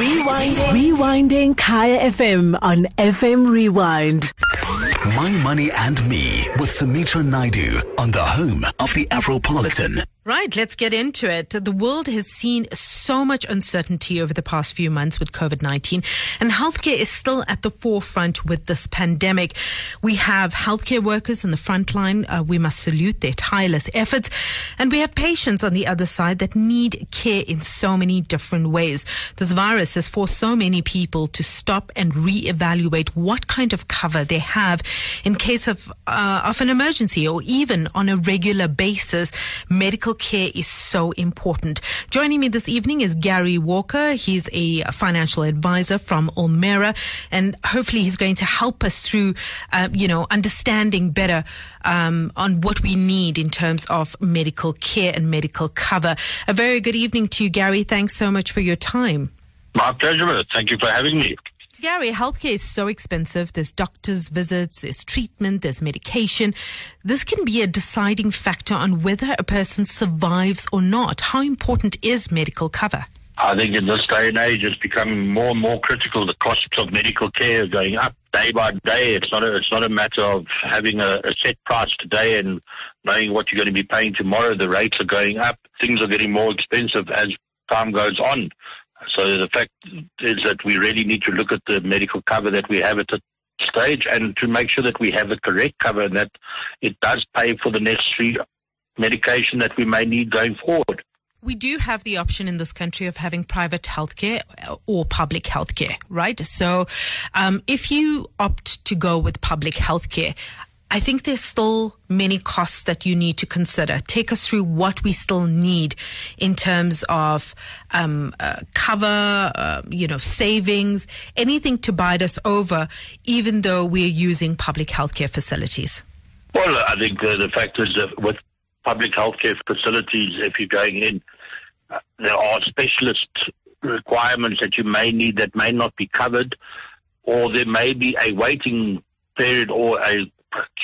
Rewinding. Rewinding Kaya FM on FM Rewind. My Money and Me with Sumitra Naidu on the home of the Afropolitan. Right, let's get into it. The world has seen so much uncertainty over the past few months with COVID 19, and healthcare is still at the forefront with this pandemic. We have healthcare workers in the front line. Uh, we must salute their tireless efforts. And we have patients on the other side that need care in so many different ways. This virus has forced so many people to stop and reevaluate what kind of cover they have in case of, uh, of an emergency or even on a regular basis. Medical care is so important. Joining me this evening is Gary Walker. He's a financial advisor from Olemera, and hopefully he's going to help us through, uh, you know, understanding better um, on what we need in terms of medical care and medical cover. A very good evening to you, Gary. Thanks so much for your time. My pleasure. Thank you for having me. Gary, healthcare is so expensive. There's doctor's visits, there's treatment, there's medication. This can be a deciding factor on whether a person survives or not. How important is medical cover? I think in this day and age, it's becoming more and more critical. The costs of medical care are going up day by day. It's not a, it's not a matter of having a, a set price today and knowing what you're going to be paying tomorrow. The rates are going up. Things are getting more expensive as time goes on. So the fact is that we really need to look at the medical cover that we have at the stage and to make sure that we have the correct cover and that it does pay for the necessary medication that we may need going forward. We do have the option in this country of having private healthcare or public healthcare, right? So, um, if you opt to go with public healthcare, I think there's still many costs that you need to consider. Take us through what we still need in terms of um, uh, cover, uh, you know, savings, anything to bide us over, even though we're using public healthcare facilities. Well, I think uh, the fact is that with public healthcare facilities, if you're going in, uh, there are specialist requirements that you may need that may not be covered, or there may be a waiting period or a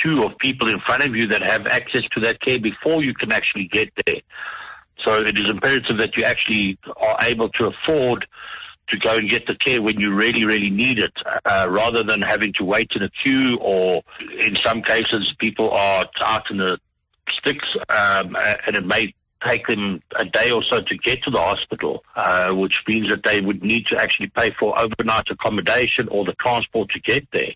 queue of people in front of you that have access to that care before you can actually get there. So it is imperative that you actually are able to afford to go and get the care when you really, really need it, uh, rather than having to wait in a queue or in some cases people are out in the sticks um, and it may take them a day or so to get to the hospital, uh, which means that they would need to actually pay for overnight accommodation or the transport to get there.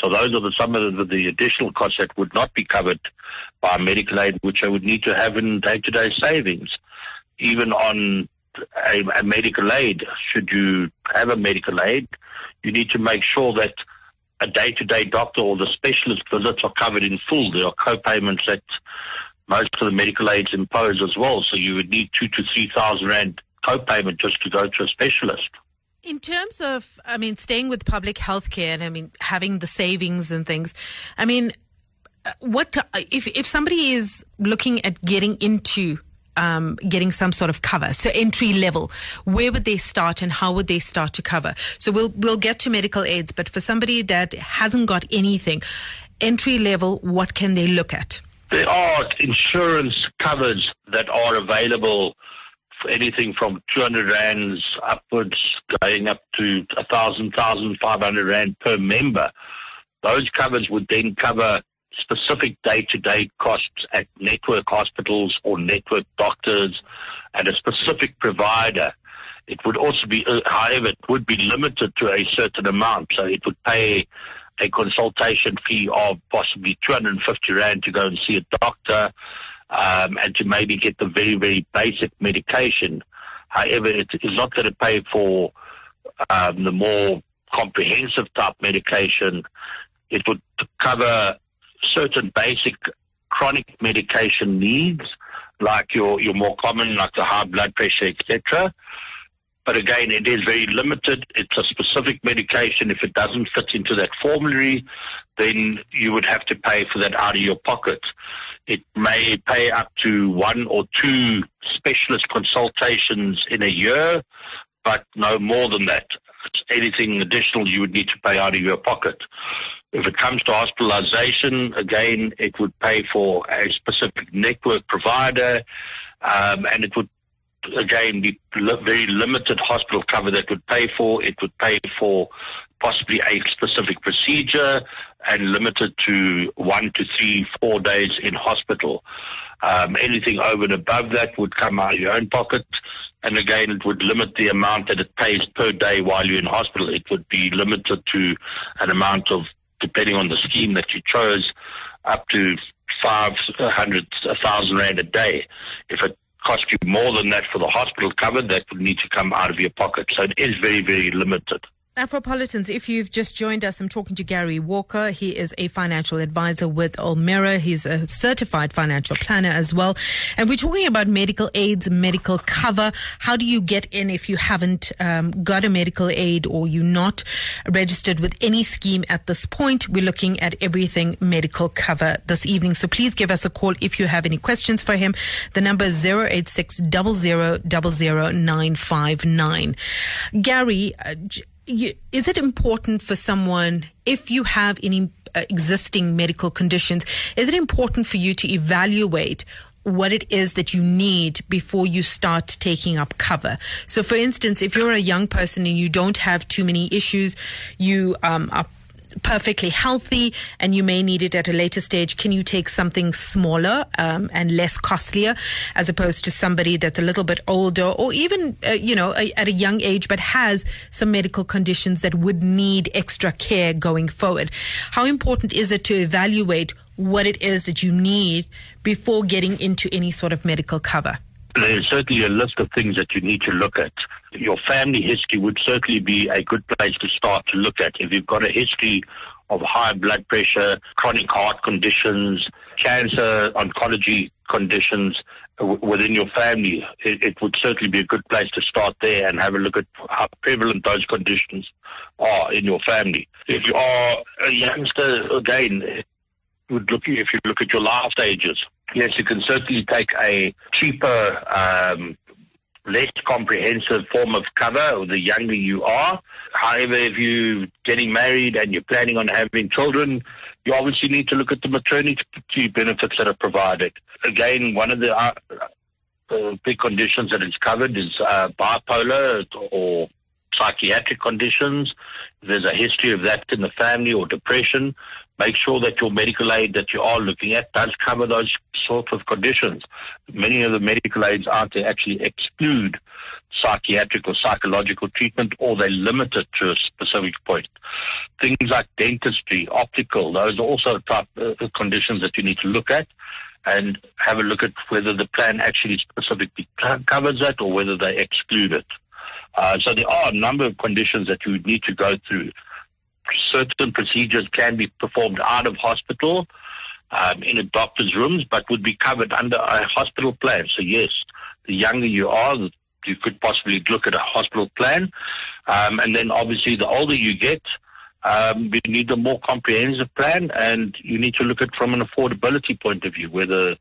So those are the, some of the, the additional costs that would not be covered by medical aid, which I would need to have in day-to-day savings. Even on a, a medical aid, should you have a medical aid, you need to make sure that a day-to-day doctor or the specialist visits are covered in full. There are co-payments that most of the medical aids impose as well. So you would need two to three thousand rand co-payment just to go to a specialist. In terms of, I mean, staying with public health care and I mean, having the savings and things, I mean, uh, what, if, if somebody is looking at getting into um, getting some sort of cover. So entry level, where would they start and how would they start to cover? So we'll we'll get to medical aids, but for somebody that hasn't got anything, entry level, what can they look at? There are insurance covers that are available anything from 200 rands upwards, going up to 1,000, 1,500 rand per member. Those covers would then cover specific day-to-day costs at network hospitals or network doctors and a specific provider. It would also be, uh, however, it would be limited to a certain amount. So it would pay a consultation fee of possibly 250 rand to go and see a doctor um, and to maybe get the very, very basic medication. However, it is not going to pay for um, the more comprehensive type medication. It would cover certain basic chronic medication needs, like your, your more common, like the high blood pressure, etc. But again, it is very limited. It's a specific medication. If it doesn't fit into that formulary, then you would have to pay for that out of your pocket. It may pay up to one or two specialist consultations in a year, but no more than that. Anything additional you would need to pay out of your pocket. If it comes to hospitalization, again, it would pay for a specific network provider, um, and it would again be very limited hospital cover that would pay for. It would pay for possibly a specific procedure and limited to one to three, four days in hospital. Um, anything over and above that would come out of your own pocket. And again, it would limit the amount that it pays per day while you're in hospital. It would be limited to an amount of, depending on the scheme that you chose, up to 500, 1,000 Rand a day. If it cost you more than that for the hospital cover, that would need to come out of your pocket. So it is very, very limited. Afropolitans, if you've just joined us, I'm talking to Gary Walker. He is a financial advisor with Olemera. He's a certified financial planner as well. And we're talking about medical aids, medical cover. How do you get in if you haven't um, got a medical aid or you're not registered with any scheme at this point? We're looking at everything medical cover this evening. So please give us a call if you have any questions for him. The number is 086 959. Gary, uh, you, is it important for someone if you have any uh, existing medical conditions is it important for you to evaluate what it is that you need before you start taking up cover. So, for instance, if you're a young person and you don't have too many issues, you um, are perfectly healthy and you may need it at a later stage, can you take something smaller um, and less costlier as opposed to somebody that's a little bit older or even, uh, you know, a, at a young age but has some medical conditions that would need extra care going forward? How important is it to evaluate what it is that you need before getting into any sort of medical cover? There's certainly a list of things that you need to look at. Your family history would certainly be a good place to start to look at. If you've got a history of high blood pressure, chronic heart conditions, cancer, oncology conditions within your family, it, it would certainly be a good place to start there and have a look at how prevalent those conditions are in your family. If you are a youngster, again, would look if you look at your life stages. Yes, you can certainly take a cheaper, um, less comprehensive form of cover the younger you are. However, if you're getting married and you're planning on having children, you obviously need to look at the maternity benefits that are provided. Again, one of the uh, uh, big conditions that is covered is uh, bipolar or psychiatric conditions. There's a history of that in the family or depression, make sure that your medical aid that you are looking at does cover those sorts of conditions. Many of the medical aids out there actually exclude psychiatric or psychological treatment or they limit it to a specific point. Things like dentistry, optical, those are also type uh, conditions that you need to look at and have a look at whether the plan actually specifically covers that or whether they exclude it. Uh, so there are a number of conditions that you would need to go through. Certain procedures can be performed out of hospital um, in a doctor's rooms, but would be covered under a hospital plan. So yes, the younger you are, you could possibly look at a hospital plan. Um, and then obviously the older you get, um, you need a more comprehensive plan and you need to look at from an affordability point of view whether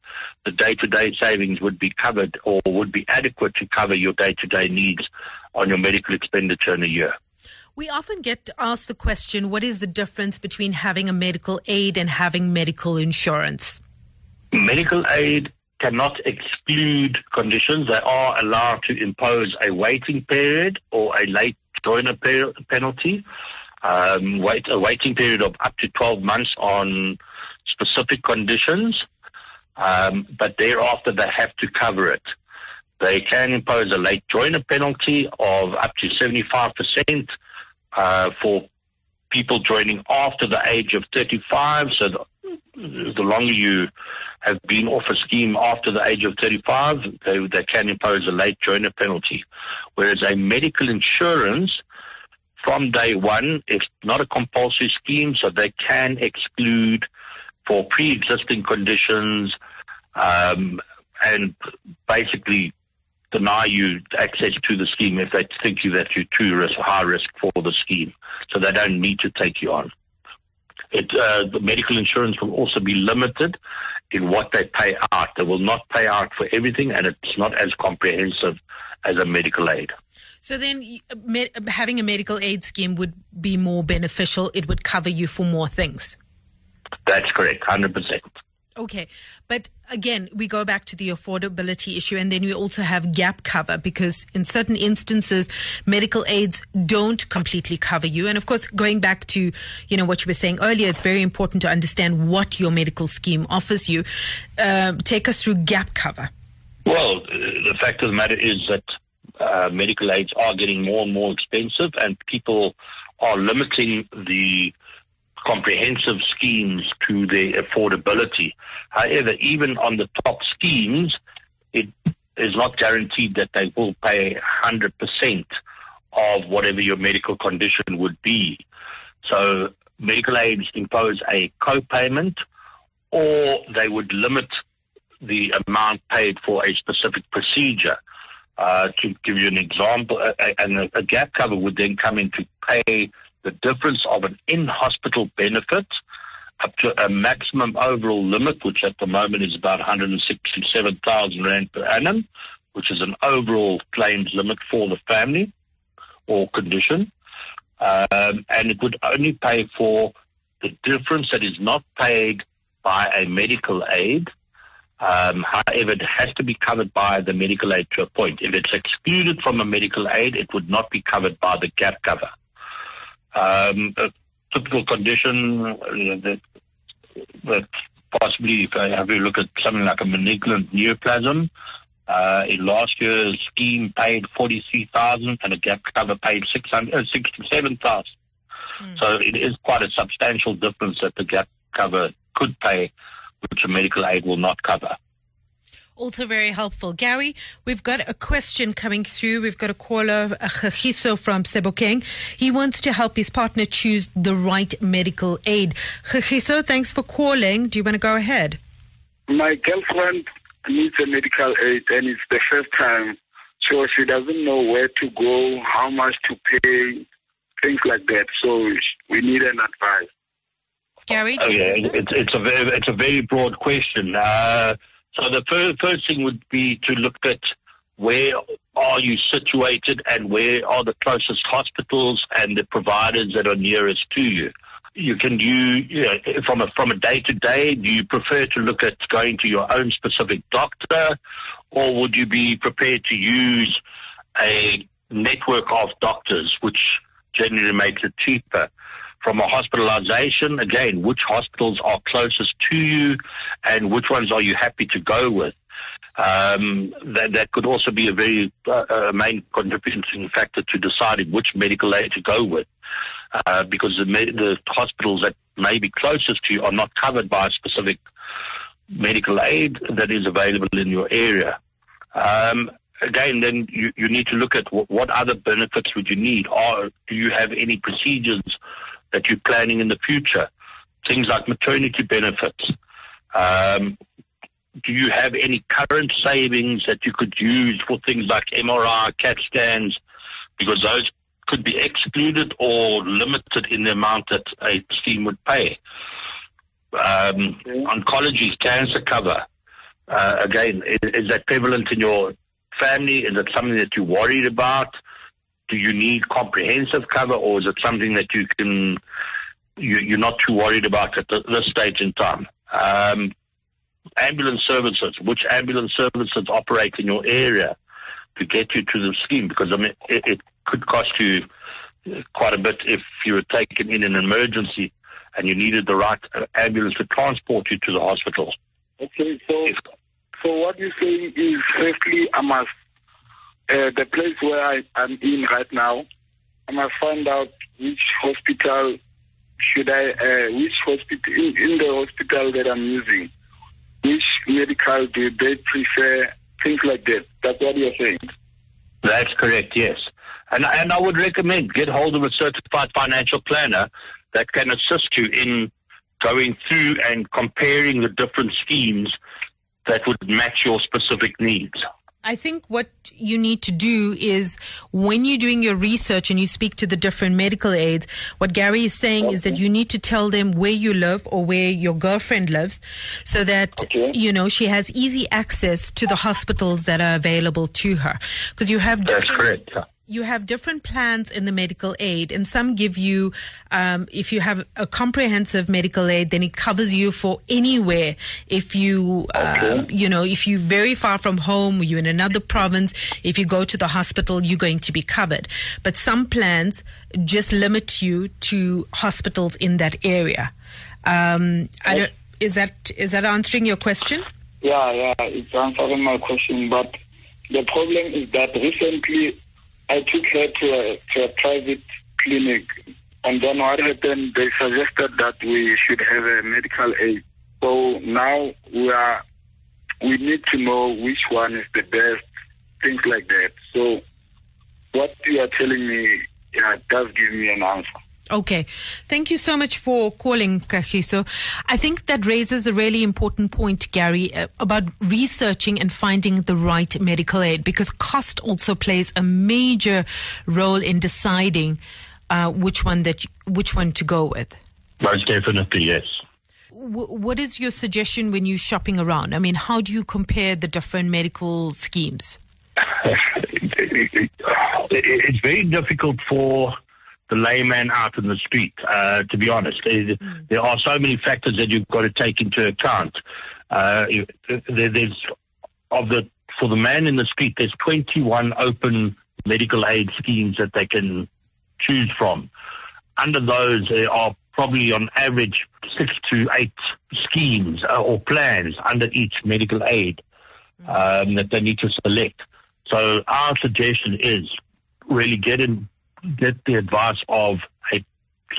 the day-to-day savings would be covered or would be adequate to cover your day-to-day needs on your medical expenditure in a year. We often get asked the question what is the difference between having a medical aid and having medical insurance? Medical aid cannot exclude conditions. They are allowed to impose a waiting period or a late joiner penalty. Um, wait, a waiting period of up to 12 months on specific conditions, um, but thereafter they have to cover it. They can impose a late joiner penalty of up to 75% uh, for people joining after the age of 35. So the, the longer you have been off a scheme after the age of 35, they, they can impose a late joiner penalty. Whereas a medical insurance from day one, it's not a compulsory scheme, so they can exclude for pre-existing conditions um, and basically deny you access to the scheme if they think you that you're too risk, high risk for the scheme. So they don't need to take you on. It, uh, the medical insurance will also be limited in what they pay out. They will not pay out for everything, and it's not as comprehensive as a medical aid. So then, having a medical aid scheme would be more beneficial. It would cover you for more things. That's correct, hundred percent. Okay, but again, we go back to the affordability issue, and then we also have gap cover because in certain instances, medical aids don't completely cover you. And of course, going back to you know what you were saying earlier, it's very important to understand what your medical scheme offers you. Uh, take us through gap cover. Well, the fact of the matter is that uh, medical aids are getting more and more expensive, and people are limiting the comprehensive schemes to their affordability. However, even on the top schemes, it is not guaranteed that they will pay 100% of whatever your medical condition would be. So medical aids impose a co-payment or they would limit the amount paid for a specific procedure. Uh, to give you an example, and a, a gap cover would then come in to pay the difference of an in-hospital benefit up to a maximum overall limit, which at the moment is about 167,000 rand per annum, which is an overall claims limit for the family or condition. Um, and it would only pay for the difference that is not paid by a medical aid. Um, however, it has to be covered by the medical aid to a point. If it's excluded from a medical aid, it would not be covered by the gap cover. Um, a typical condition that, that possibly, if I have a look at something like a malignant neoplasm, uh, in last year's scheme paid 43,000 and a gap cover paid 667,000. Uh, mm. So it is quite a substantial difference that the gap cover could pay, which a medical aid will not cover. Also very helpful. Gary, we've got a question coming through. We've got a caller, Kagiso from Sebokeng. He wants to help his partner choose the right medical aid. Kagiso, thanks for calling. Do you want to go ahead? My girlfriend needs a medical aid and it's the first time. So she doesn't know where to go, how much to pay, things like that. So we need an advice. Gary? Okay, it's, it's, a very, it's a very broad question. Uh, so the first, first thing would be to look at where are you situated and where are the closest hospitals and the providers that are nearest to you. You can do you know, from a from a day to day. Do you prefer to look at going to your own specific doctor, or would you be prepared to use a network of doctors, which generally makes it cheaper? From a hospitalization, again, which hospitals are closest to you and which ones are you happy to go with? Um, that, that could also be a very uh, main contributing factor to deciding which medical aid to go with. Uh, because the, the hospitals that may be closest to you are not covered by a specific medical aid that is available in your area. Um, again, then you, you need to look at what other benefits would you need. Or do you have any procedures that you're planning in the future. Things like maternity benefits. Um, do you have any current savings that you could use for things like MRI, CAT scans? Because those could be excluded or limited in the amount that a scheme would pay. Um, oncology, cancer cover. Uh, again, is, is, that prevalent in your family? Is it something that you're worried about? Do you need comprehensive cover, or is it something that you can you, are not too worried about at this stage in time? Um, ambulance services, which ambulance services operate in your area to get you to the scheme? Because I mean, it, it could cost you quite a bit if you were taken in an emergency and you needed the right ambulance to transport you to the hospital. Okay, so if, so what you're saying is firstly, I must uh, the place where I, am in right now, I must find out which hospital should I, uh, which hospital, in, in, the hospital that I'm using, which medical do they prefer, things like that. That's what you're saying. That's correct, yes. And, and I would recommend get hold of a certified financial planner that can assist you in going through and comparing the different schemes that would match your specific needs. I think what you need to do is when you're doing your research and you speak to the different medical aids, what Gary is saying okay. is that you need to tell them where you live or where your girlfriend lives so that, okay. you know, she has easy access to the hospitals that are available to her. Because you have That's correct. You have different plans in the medical aid, and some give you, um, if you have a comprehensive medical aid, then it covers you for anywhere. If you, uh, you know, if you're very far from home, you're in another province, if you go to the hospital, you're going to be covered. But some plans just limit you to hospitals in that area. Um, I don't, is that is that answering your question? Yeah, yeah, it's answering my question. But the problem is that recently I took her to a, to a private clinic, and then what happened? They suggested that we should have a medical aid. So now we are, we need to know which one is the best, things like that. So what you are telling me, yeah, does give me an answer. Okay. Thank you so much for calling, Kagiso. I think that raises a really important point, Gary, uh, about researching and finding the right medical aid because cost also plays a major role in deciding uh, which one that which one to go with. Most definitely, yes. W- what is your suggestion when you're shopping around? I mean, how do you compare the different medical schemes? it's very difficult for the layman out in the street, uh, to be honest. There, there are so many factors that you've got to take into account. Uh, there's of the for the man in the street, there's 21 open medical aid schemes that they can choose from. Under those, there are probably on average six to eight schemes uh, or plans under each medical aid um, that they need to select. So our suggestion is really get in, get the advice of a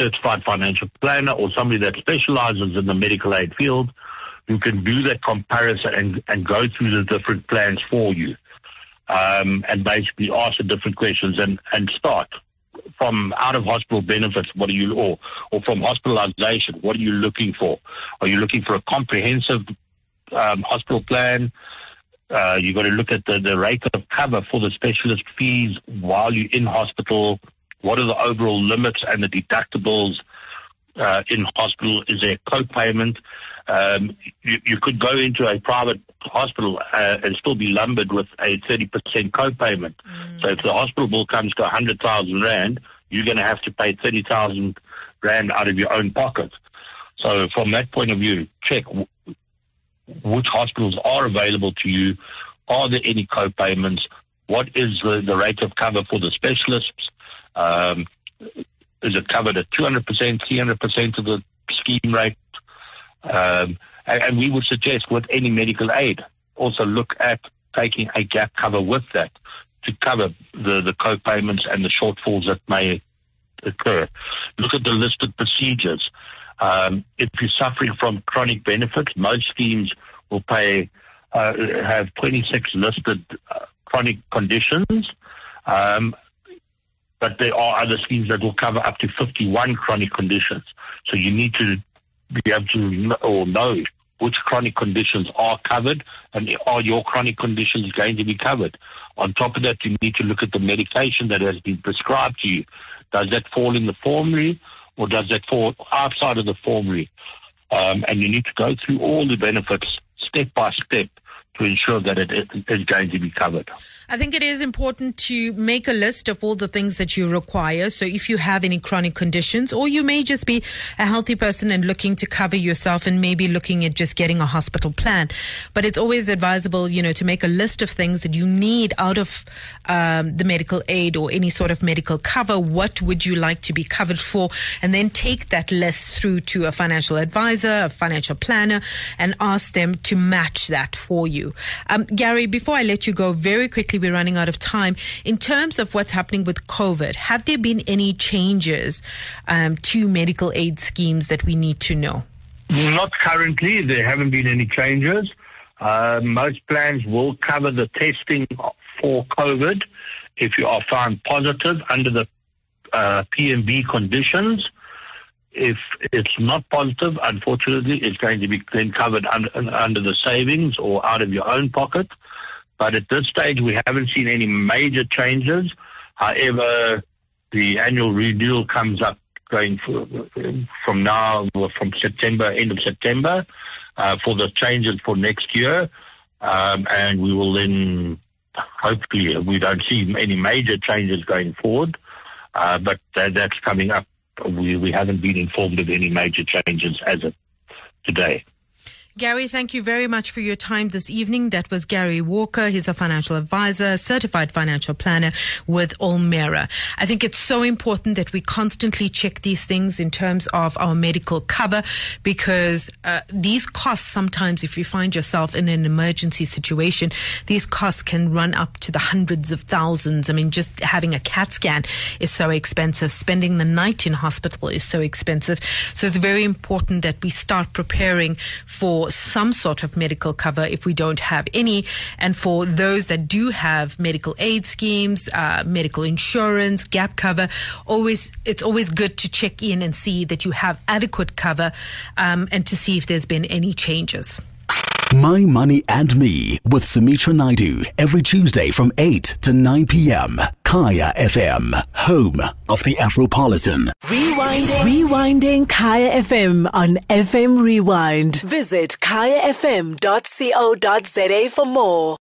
certified financial planner or somebody that specializes in the medical aid field who can do that comparison and, and go through the different plans for you. Um, and basically ask the different questions and, and start from out of hospital benefits, what are you, or, or from hospitalization, what are you looking for? Are you looking for a comprehensive um, hospital plan? Uh, you've got to look at the, the rate of cover for the specialist fees while you're in hospital. What are the overall limits and the deductibles uh, in hospital? Is there a co-payment? Um, you, you could go into a private hospital uh, and still be lumbered with a 30% co-payment. So if the hospital bill comes to 100,000 Rand, you're going to have to pay 30,000 Rand out of your own pocket. So from that point of view, check which hospitals are available to you. Are there any co-payments? What is the, the rate of cover for the specialists? Um, is it covered at 200%, 300% of the scheme rate? Um, and, and we would suggest with any medical aid, also look at taking a gap cover with that to cover the, the co-payments and the shortfalls that may occur. Look at the listed procedures. Um, if you're suffering from chronic benefits, most schemes will pay uh, have 26 listed uh, chronic conditions, um, but there are other schemes that will cover up to 51 chronic conditions. So you need to be able to know, or know which chronic conditions are covered and are your chronic conditions going to be covered. On top of that, you need to look at the medication that has been prescribed to you. Does that fall in the formulary or does that fall outside of the formulary? Um, and you need to go through all the benefits step by step to ensure that it is going to be covered. I think it is important to make a list of all the things that you require. So if you have any chronic conditions, or you may just be a healthy person and looking to cover yourself and maybe looking at just getting a hospital plan. But it's always advisable, you know, to make a list of things that you need out of um, the medical aid or any sort of medical cover. What would you like to be covered for? And then take that list through to a financial advisor, a financial planner, and ask them to match that for you. Um, Gary, before I let you go, very quickly, we're running out of time. In terms of what's happening with COVID, have there been any changes um, to medical aid schemes that we need to know? Not currently. There haven't been any changes. Uh, most plans will cover the testing for COVID if you are found positive under the uh, PMB conditions. If it's not positive, unfortunately, it's going to be then covered under, under the savings or out of your own pocket. But at this stage, we haven't seen any major changes. However, the annual renewal comes up going for, from now, from September, end of September, uh, for the changes for next year. Um, and we will then hopefully we don't see any major changes going forward, uh, but that, that's coming up. We, we haven't been informed of any major changes as of today. Gary, thank you very much for your time this evening. That was Gary Walker. He's a financial advisor, certified financial planner with Olemera. I think it's so important that we constantly check these things in terms of our medical cover because uh, these costs sometimes, if you find yourself in an emergency situation, these costs can run up to the hundreds of thousands. I mean, just having a CAT scan is so expensive. Spending the night in hospital is so expensive. So it's very important that we start preparing some sort of medical cover if we don't have any. And for those that do have medical aid schemes, uh, medical insurance, gap cover, always it's always good to check in and see that you have adequate cover um, and to see if there's been any changes. My Money and Me with Sumitra Naidu every Tuesday from 8 to 9 p.m. Kaya FM, home of the Afropolitan. Rewinding. Rewinding Kaya FM on FM Rewind. Visit kayafm.co.za for more.